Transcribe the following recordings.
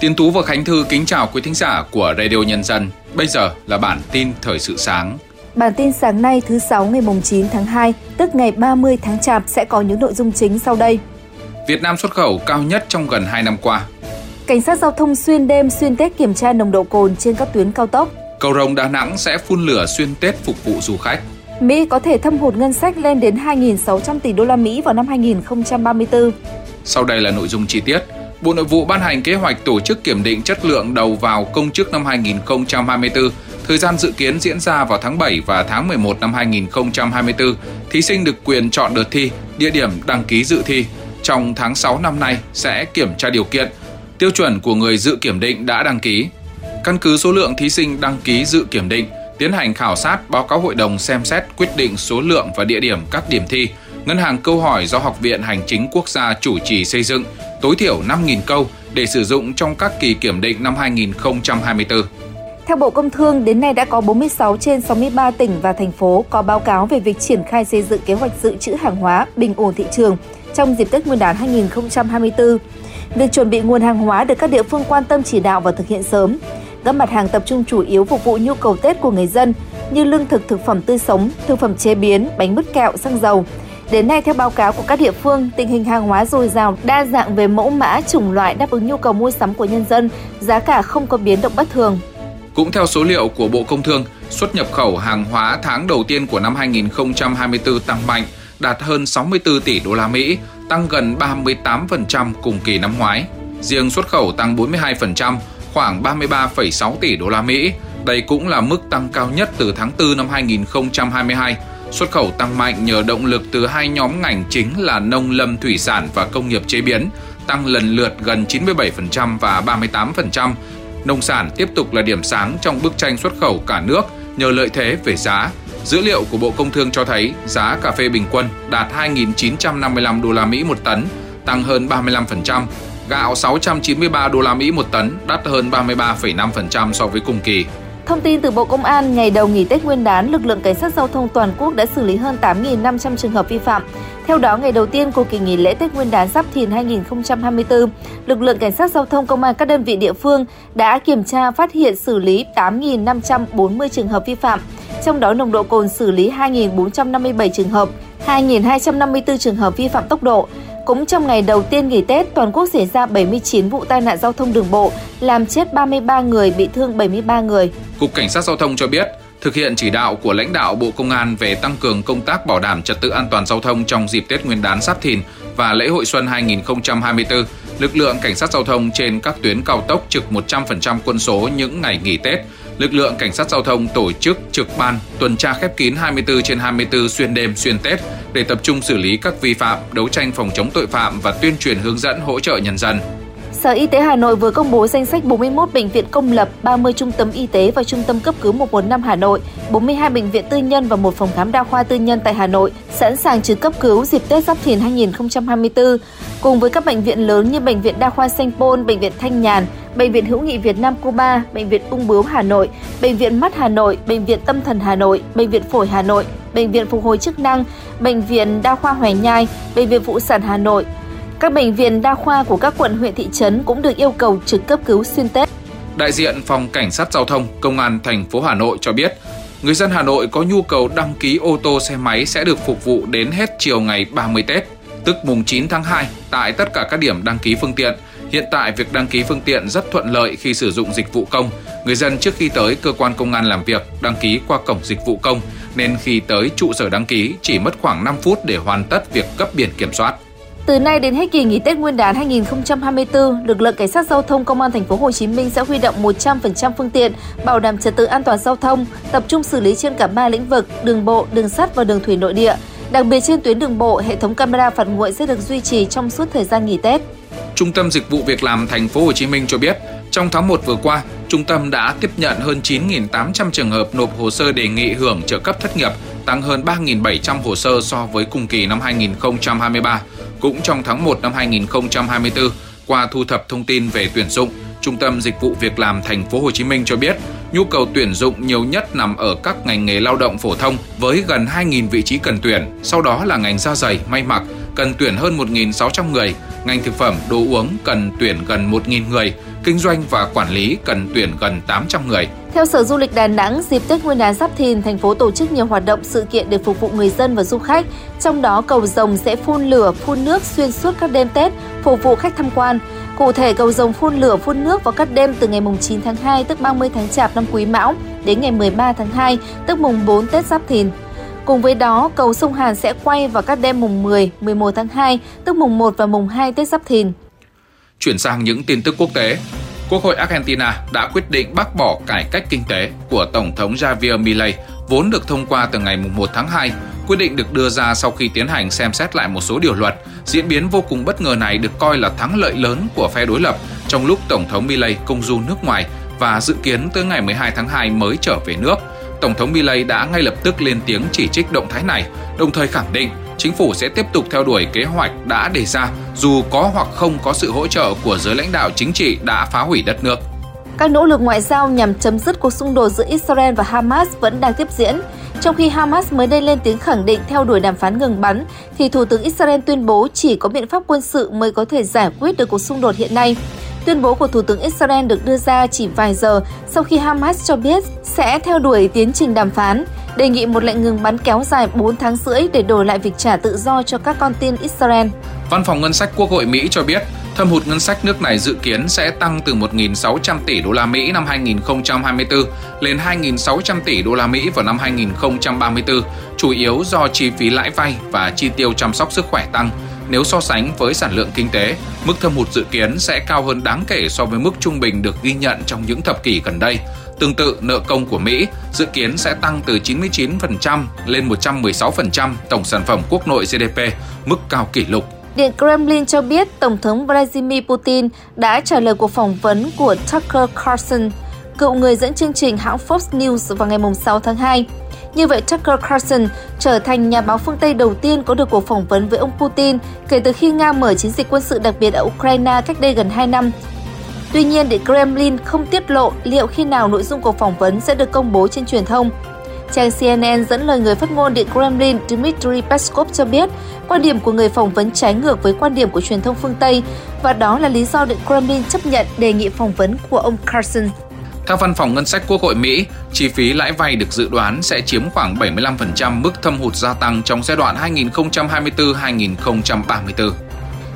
Tiến Tú và Khánh Thư kính chào quý thính giả của Radio Nhân dân. Bây giờ là bản tin thời sự sáng. Bản tin sáng nay thứ sáu ngày 9 tháng 2, tức ngày 30 tháng Chạp sẽ có những nội dung chính sau đây. Việt Nam xuất khẩu cao nhất trong gần 2 năm qua. Cảnh sát giao thông xuyên đêm xuyên Tết kiểm tra nồng độ cồn trên các tuyến cao tốc. Cầu Rồng Đà Nẵng sẽ phun lửa xuyên Tết phục vụ du khách. Mỹ có thể thâm hụt ngân sách lên đến 2.600 tỷ đô la Mỹ vào năm 2034. Sau đây là nội dung chi tiết. Bộ Nội vụ ban hành kế hoạch tổ chức kiểm định chất lượng đầu vào công chức năm 2024. Thời gian dự kiến diễn ra vào tháng 7 và tháng 11 năm 2024. Thí sinh được quyền chọn đợt thi, địa điểm đăng ký dự thi. Trong tháng 6 năm nay sẽ kiểm tra điều kiện, tiêu chuẩn của người dự kiểm định đã đăng ký. Căn cứ số lượng thí sinh đăng ký dự kiểm định, tiến hành khảo sát báo cáo hội đồng xem xét quyết định số lượng và địa điểm các điểm thi. Ngân hàng câu hỏi do Học viện Hành chính Quốc gia chủ trì xây dựng, tối thiểu 5.000 câu để sử dụng trong các kỳ kiểm định năm 2024. Theo Bộ Công Thương, đến nay đã có 46 trên 63 tỉnh và thành phố có báo cáo về việc triển khai xây dựng kế hoạch dự trữ hàng hóa bình ổn thị trường trong dịp Tết Nguyên đán 2024. Việc chuẩn bị nguồn hàng hóa được các địa phương quan tâm chỉ đạo và thực hiện sớm. Các mặt hàng tập trung chủ yếu phục vụ nhu cầu Tết của người dân như lương thực thực phẩm tươi sống, thực phẩm chế biến, bánh mứt kẹo, xăng dầu. Đến nay, theo báo cáo của các địa phương, tình hình hàng hóa dồi dào, đa dạng về mẫu mã, chủng loại đáp ứng nhu cầu mua sắm của nhân dân, giá cả không có biến động bất thường. Cũng theo số liệu của Bộ Công Thương, xuất nhập khẩu hàng hóa tháng đầu tiên của năm 2024 tăng mạnh, đạt hơn 64 tỷ đô la Mỹ, tăng gần 38% cùng kỳ năm ngoái. Riêng xuất khẩu tăng 42%, khoảng 33,6 tỷ đô la Mỹ. Đây cũng là mức tăng cao nhất từ tháng 4 năm 2022. Xuất khẩu tăng mạnh nhờ động lực từ hai nhóm ngành chính là nông lâm thủy sản và công nghiệp chế biến, tăng lần lượt gần 97% và 38%. Nông sản tiếp tục là điểm sáng trong bức tranh xuất khẩu cả nước nhờ lợi thế về giá. Dữ liệu của Bộ Công Thương cho thấy giá cà phê bình quân đạt 2.955 đô la Mỹ một tấn, tăng hơn 35%, gạo 693 đô la Mỹ một tấn, đắt hơn 33,5% so với cùng kỳ. Thông tin từ Bộ Công an, ngày đầu nghỉ Tết Nguyên đán, lực lượng cảnh sát giao thông toàn quốc đã xử lý hơn 8.500 trường hợp vi phạm. Theo đó, ngày đầu tiên của kỳ nghỉ lễ Tết Nguyên đán Giáp Thìn 2024, lực lượng cảnh sát giao thông công an các đơn vị địa phương đã kiểm tra phát hiện xử lý 8.540 trường hợp vi phạm, trong đó nồng độ cồn xử lý 2.457 trường hợp, 2.254 trường hợp vi phạm tốc độ, cũng trong ngày đầu tiên nghỉ Tết, toàn quốc xảy ra 79 vụ tai nạn giao thông đường bộ, làm chết 33 người, bị thương 73 người. Cục Cảnh sát Giao thông cho biết, thực hiện chỉ đạo của lãnh đạo Bộ Công an về tăng cường công tác bảo đảm trật tự an toàn giao thông trong dịp Tết Nguyên đán Giáp Thìn và lễ hội xuân 2024, lực lượng cảnh sát giao thông trên các tuyến cao tốc trực 100% quân số những ngày nghỉ Tết. Lực lượng cảnh sát giao thông tổ chức trực ban tuần tra khép kín 24 trên 24 xuyên đêm xuyên Tết để tập trung xử lý các vi phạm, đấu tranh phòng chống tội phạm và tuyên truyền hướng dẫn hỗ trợ nhân dân. Sở Y tế Hà Nội vừa công bố danh sách 41 bệnh viện công lập, 30 trung tâm y tế và trung tâm cấp cứu 115 Hà Nội, 42 bệnh viện tư nhân và một phòng khám đa khoa tư nhân tại Hà Nội sẵn sàng trực cấp cứu dịp Tết Giáp Thìn 2024, cùng với các bệnh viện lớn như bệnh viện Đa khoa Sanh Pôn, bệnh viện Thanh Nhàn, bệnh viện Hữu nghị Việt Nam Cuba, bệnh viện Ung bướu Hà Nội, bệnh viện Mắt Hà Nội, bệnh viện Tâm thần Hà Nội, bệnh viện Phổi Hà Nội, bệnh viện Phục hồi chức năng, bệnh viện Đa khoa Hoài Nhai, bệnh viện Phụ sản Hà Nội, các bệnh viện đa khoa của các quận huyện thị trấn cũng được yêu cầu trực cấp cứu xuyên Tết. Đại diện Phòng Cảnh sát Giao thông Công an thành phố Hà Nội cho biết, người dân Hà Nội có nhu cầu đăng ký ô tô xe máy sẽ được phục vụ đến hết chiều ngày 30 Tết, tức mùng 9 tháng 2 tại tất cả các điểm đăng ký phương tiện. Hiện tại việc đăng ký phương tiện rất thuận lợi khi sử dụng dịch vụ công. Người dân trước khi tới cơ quan công an làm việc đăng ký qua cổng dịch vụ công nên khi tới trụ sở đăng ký chỉ mất khoảng 5 phút để hoàn tất việc cấp biển kiểm soát. Từ nay đến hết kỳ nghỉ Tết Nguyên đán 2024, lực lượng cảnh sát giao thông công an thành phố Hồ Chí Minh sẽ huy động 100% phương tiện, bảo đảm trật tự an toàn giao thông, tập trung xử lý trên cả ba lĩnh vực: đường bộ, đường sắt và đường thủy nội địa. Đặc biệt trên tuyến đường bộ, hệ thống camera phạt nguội sẽ được duy trì trong suốt thời gian nghỉ Tết. Trung tâm Dịch vụ Việc làm thành phố Hồ Chí Minh cho biết, trong tháng 1 vừa qua, trung tâm đã tiếp nhận hơn 9.800 trường hợp nộp hồ sơ đề nghị hưởng trợ cấp thất nghiệp, tăng hơn 3.700 hồ sơ so với cùng kỳ năm 2023. Cũng trong tháng 1 năm 2024, qua thu thập thông tin về tuyển dụng, Trung tâm Dịch vụ Việc làm Thành phố Hồ Chí Minh cho biết, nhu cầu tuyển dụng nhiều nhất nằm ở các ngành nghề lao động phổ thông với gần 2.000 vị trí cần tuyển, sau đó là ngành da giày, may mặc, cần tuyển hơn 1.600 người, ngành thực phẩm, đồ uống cần tuyển gần 1.000 người, kinh doanh và quản lý cần tuyển gần 800 người. Theo Sở Du lịch Đà Nẵng, dịp Tết Nguyên đán Giáp Thìn, thành phố tổ chức nhiều hoạt động sự kiện để phục vụ người dân và du khách. Trong đó, cầu rồng sẽ phun lửa, phun nước xuyên suốt các đêm Tết, phục vụ khách tham quan. Cụ thể, cầu rồng phun lửa, phun nước vào các đêm từ ngày 9 tháng 2 tức 30 tháng Chạp năm Quý Mão đến ngày 13 tháng 2 tức mùng 4 Tết Giáp Thìn. Cùng với đó, cầu sông Hàn sẽ quay vào các đêm mùng 10, 11 tháng 2 tức mùng 1 và mùng 2 Tết Giáp Thìn. Chuyển sang những tin tức quốc tế, Quốc hội Argentina đã quyết định bác bỏ cải cách kinh tế của Tổng thống Javier Milei vốn được thông qua từ ngày 1 tháng 2. Quyết định được đưa ra sau khi tiến hành xem xét lại một số điều luật. Diễn biến vô cùng bất ngờ này được coi là thắng lợi lớn của phe đối lập trong lúc Tổng thống Milei công du nước ngoài và dự kiến tới ngày 12 tháng 2 mới trở về nước. Tổng thống Milei đã ngay lập tức lên tiếng chỉ trích động thái này, đồng thời khẳng định chính phủ sẽ tiếp tục theo đuổi kế hoạch đã đề ra dù có hoặc không có sự hỗ trợ của giới lãnh đạo chính trị đã phá hủy đất nước. Các nỗ lực ngoại giao nhằm chấm dứt cuộc xung đột giữa Israel và Hamas vẫn đang tiếp diễn. Trong khi Hamas mới đây lên tiếng khẳng định theo đuổi đàm phán ngừng bắn, thì Thủ tướng Israel tuyên bố chỉ có biện pháp quân sự mới có thể giải quyết được cuộc xung đột hiện nay. Tuyên bố của Thủ tướng Israel được đưa ra chỉ vài giờ sau khi Hamas cho biết sẽ theo đuổi tiến trình đàm phán, đề nghị một lệnh ngừng bắn kéo dài 4 tháng rưỡi để đổi lại việc trả tự do cho các con tin Israel. Văn phòng Ngân sách Quốc hội Mỹ cho biết, thâm hụt ngân sách nước này dự kiến sẽ tăng từ 1.600 tỷ đô la Mỹ năm 2024 lên 2.600 tỷ đô la Mỹ vào năm 2034, chủ yếu do chi phí lãi vay và chi tiêu chăm sóc sức khỏe tăng nếu so sánh với sản lượng kinh tế, mức thâm hụt dự kiến sẽ cao hơn đáng kể so với mức trung bình được ghi nhận trong những thập kỷ gần đây. Tương tự, nợ công của Mỹ dự kiến sẽ tăng từ 99% lên 116% tổng sản phẩm quốc nội GDP, mức cao kỷ lục. Điện Kremlin cho biết Tổng thống Vladimir Putin đã trả lời cuộc phỏng vấn của Tucker Carlson, cựu người dẫn chương trình hãng Fox News vào ngày 6 tháng 2. Như vậy, Tucker Carlson trở thành nhà báo phương Tây đầu tiên có được cuộc phỏng vấn với ông Putin kể từ khi Nga mở chiến dịch quân sự đặc biệt ở Ukraine cách đây gần 2 năm. Tuy nhiên, Điện Kremlin không tiết lộ liệu khi nào nội dung cuộc phỏng vấn sẽ được công bố trên truyền thông. Trang CNN dẫn lời người phát ngôn Điện Kremlin Dmitry Peskov cho biết quan điểm của người phỏng vấn trái ngược với quan điểm của truyền thông phương Tây và đó là lý do Điện Kremlin chấp nhận đề nghị phỏng vấn của ông Carson. Theo Văn phòng Ngân sách Quốc hội Mỹ, chi phí lãi vay được dự đoán sẽ chiếm khoảng 75% mức thâm hụt gia tăng trong giai đoạn 2024-2034.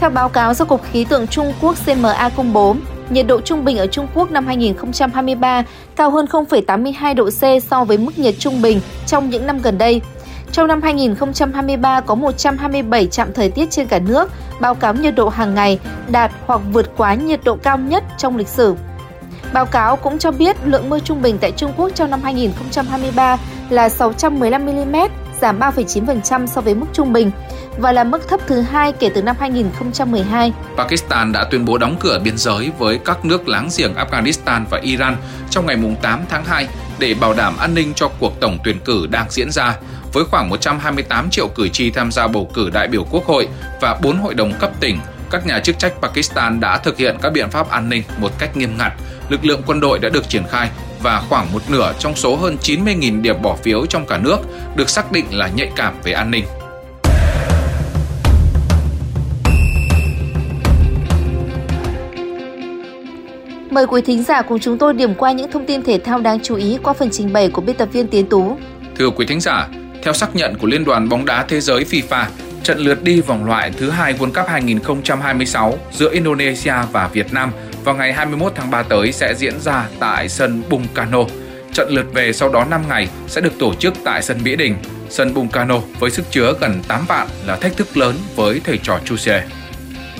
Theo báo cáo do Cục Khí tượng Trung Quốc CMA công bố, nhiệt độ trung bình ở Trung Quốc năm 2023 cao hơn 0,82 độ C so với mức nhiệt trung bình trong những năm gần đây. Trong năm 2023 có 127 trạm thời tiết trên cả nước báo cáo nhiệt độ hàng ngày đạt hoặc vượt quá nhiệt độ cao nhất trong lịch sử. Báo cáo cũng cho biết lượng mưa trung bình tại Trung Quốc trong năm 2023 là 615 mm, giảm 3,9% so với mức trung bình và là mức thấp thứ hai kể từ năm 2012. Pakistan đã tuyên bố đóng cửa biên giới với các nước láng giềng Afghanistan và Iran trong ngày 8 tháng 2 để bảo đảm an ninh cho cuộc tổng tuyển cử đang diễn ra với khoảng 128 triệu cử tri tham gia bầu cử đại biểu quốc hội và 4 hội đồng cấp tỉnh các nhà chức trách Pakistan đã thực hiện các biện pháp an ninh một cách nghiêm ngặt. Lực lượng quân đội đã được triển khai và khoảng một nửa trong số hơn 90.000 điểm bỏ phiếu trong cả nước được xác định là nhạy cảm về an ninh. Mời quý thính giả cùng chúng tôi điểm qua những thông tin thể thao đáng chú ý qua phần trình bày của biên tập viên Tiến Tú. Thưa quý thính giả, theo xác nhận của Liên đoàn bóng đá thế giới FIFA, trận lượt đi vòng loại thứ hai World Cup 2026 giữa Indonesia và Việt Nam vào ngày 21 tháng 3 tới sẽ diễn ra tại sân Bung Karno. Trận lượt về sau đó 5 ngày sẽ được tổ chức tại sân Mỹ Đình. Sân Bung Karno với sức chứa gần 8 vạn là thách thức lớn với thầy trò Chuse.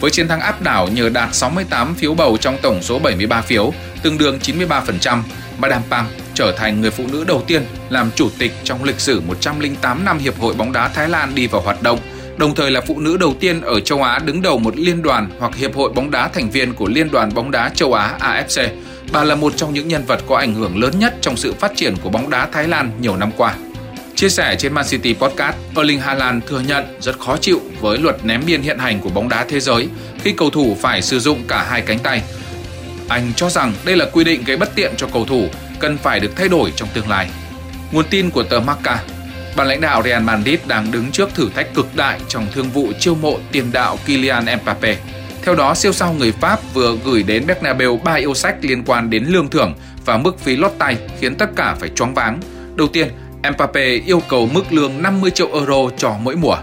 Với chiến thắng áp đảo nhờ đạt 68 phiếu bầu trong tổng số 73 phiếu, tương đương 93%, Madame Pang trở thành người phụ nữ đầu tiên làm chủ tịch trong lịch sử 108 năm Hiệp hội bóng đá Thái Lan đi vào hoạt động – đồng thời là phụ nữ đầu tiên ở châu Á đứng đầu một liên đoàn hoặc hiệp hội bóng đá thành viên của Liên đoàn bóng đá châu Á AFC. Bà là một trong những nhân vật có ảnh hưởng lớn nhất trong sự phát triển của bóng đá Thái Lan nhiều năm qua. Chia sẻ trên Man City Podcast, Erling Haaland thừa nhận rất khó chịu với luật ném biên hiện hành của bóng đá thế giới khi cầu thủ phải sử dụng cả hai cánh tay. Anh cho rằng đây là quy định gây bất tiện cho cầu thủ, cần phải được thay đổi trong tương lai. Nguồn tin của tờ Marca Ban lãnh đạo Real Madrid đang đứng trước thử thách cực đại trong thương vụ chiêu mộ tiền đạo Kylian Mbappe. Theo đó, siêu sao người Pháp vừa gửi đến Bernabeu 3 yêu sách liên quan đến lương thưởng và mức phí lót tay khiến tất cả phải choáng váng. Đầu tiên, Mbappe yêu cầu mức lương 50 triệu euro cho mỗi mùa.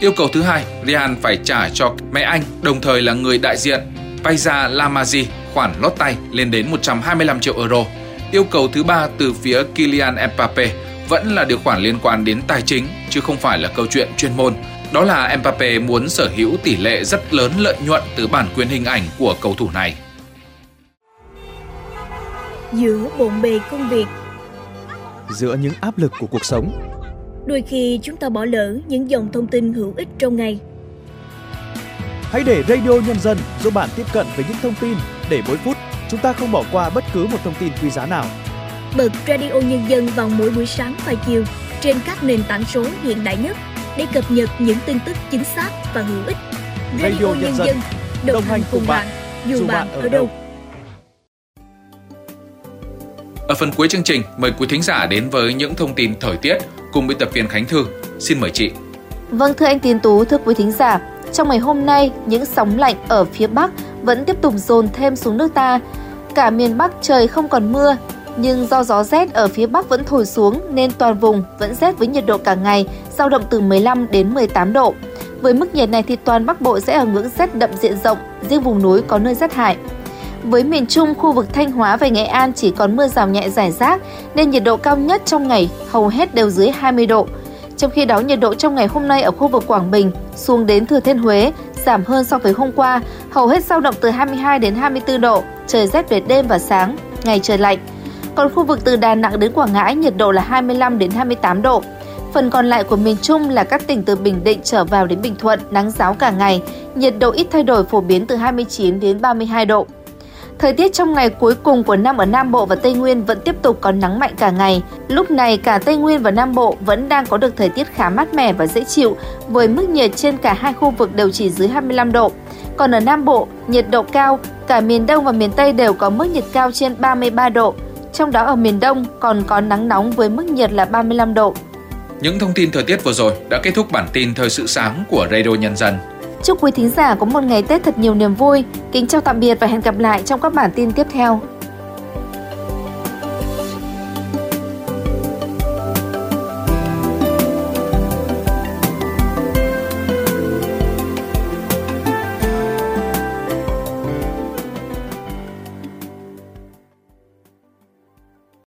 Yêu cầu thứ hai, Real phải trả cho mẹ anh, đồng thời là người đại diện, Payza Lamazi, khoản lót tay lên đến 125 triệu euro. Yêu cầu thứ ba từ phía Kylian Mbappe vẫn là điều khoản liên quan đến tài chính, chứ không phải là câu chuyện chuyên môn. Đó là Mbappe muốn sở hữu tỷ lệ rất lớn lợi nhuận từ bản quyền hình ảnh của cầu thủ này. Giữa bộn bề công việc Giữa những áp lực của cuộc sống Đôi khi chúng ta bỏ lỡ những dòng thông tin hữu ích trong ngày. Hãy để Radio Nhân dân giúp bạn tiếp cận với những thông tin để mỗi phút chúng ta không bỏ qua bất cứ một thông tin quý giá nào. Bật Radio Nhân dân vào mỗi buổi sáng và chiều trên các nền tảng số hiện đại nhất để cập nhật những tin tức chính xác và hữu ích. Radio, Radio Nhân, Nhân dân đồng hành cùng bạn, dù bạn ở đâu. Ở phần cuối chương trình, mời quý thính giả đến với những thông tin thời tiết cùng biên tập viên Khánh Thư. Xin mời chị. Vâng thưa anh Tiến Tú, thưa quý thính giả, trong ngày hôm nay, những sóng lạnh ở phía Bắc vẫn tiếp tục dồn thêm xuống nước ta. Cả miền Bắc trời không còn mưa, nhưng do gió rét ở phía Bắc vẫn thổi xuống nên toàn vùng vẫn rét với nhiệt độ cả ngày, dao động từ 15 đến 18 độ. Với mức nhiệt này thì toàn Bắc Bộ sẽ ở ngưỡng rét đậm diện rộng, riêng vùng núi có nơi rét hại. Với miền Trung, khu vực Thanh Hóa và Nghệ An chỉ còn mưa rào nhẹ rải rác nên nhiệt độ cao nhất trong ngày hầu hết đều dưới 20 độ. Trong khi đó, nhiệt độ trong ngày hôm nay ở khu vực Quảng Bình xuống đến Thừa Thiên Huế giảm hơn so với hôm qua, hầu hết dao động từ 22 đến 24 độ, trời rét về đêm và sáng, ngày trời lạnh. Còn khu vực từ Đà Nẵng đến Quảng Ngãi nhiệt độ là 25 đến 28 độ. Phần còn lại của miền Trung là các tỉnh từ Bình Định trở vào đến Bình Thuận, nắng giáo cả ngày, nhiệt độ ít thay đổi phổ biến từ 29 đến 32 độ. Thời tiết trong ngày cuối cùng của năm ở Nam Bộ và Tây Nguyên vẫn tiếp tục có nắng mạnh cả ngày. Lúc này cả Tây Nguyên và Nam Bộ vẫn đang có được thời tiết khá mát mẻ và dễ chịu, với mức nhiệt trên cả hai khu vực đều chỉ dưới 25 độ. Còn ở Nam Bộ, nhiệt độ cao, cả miền Đông và miền Tây đều có mức nhiệt cao trên 33 độ. Trong đó ở miền Đông còn có nắng nóng với mức nhiệt là 35 độ. Những thông tin thời tiết vừa rồi đã kết thúc bản tin thời sự sáng của Radio Nhân dân. Chúc quý thính giả có một ngày Tết thật nhiều niềm vui. Kính chào tạm biệt và hẹn gặp lại trong các bản tin tiếp theo.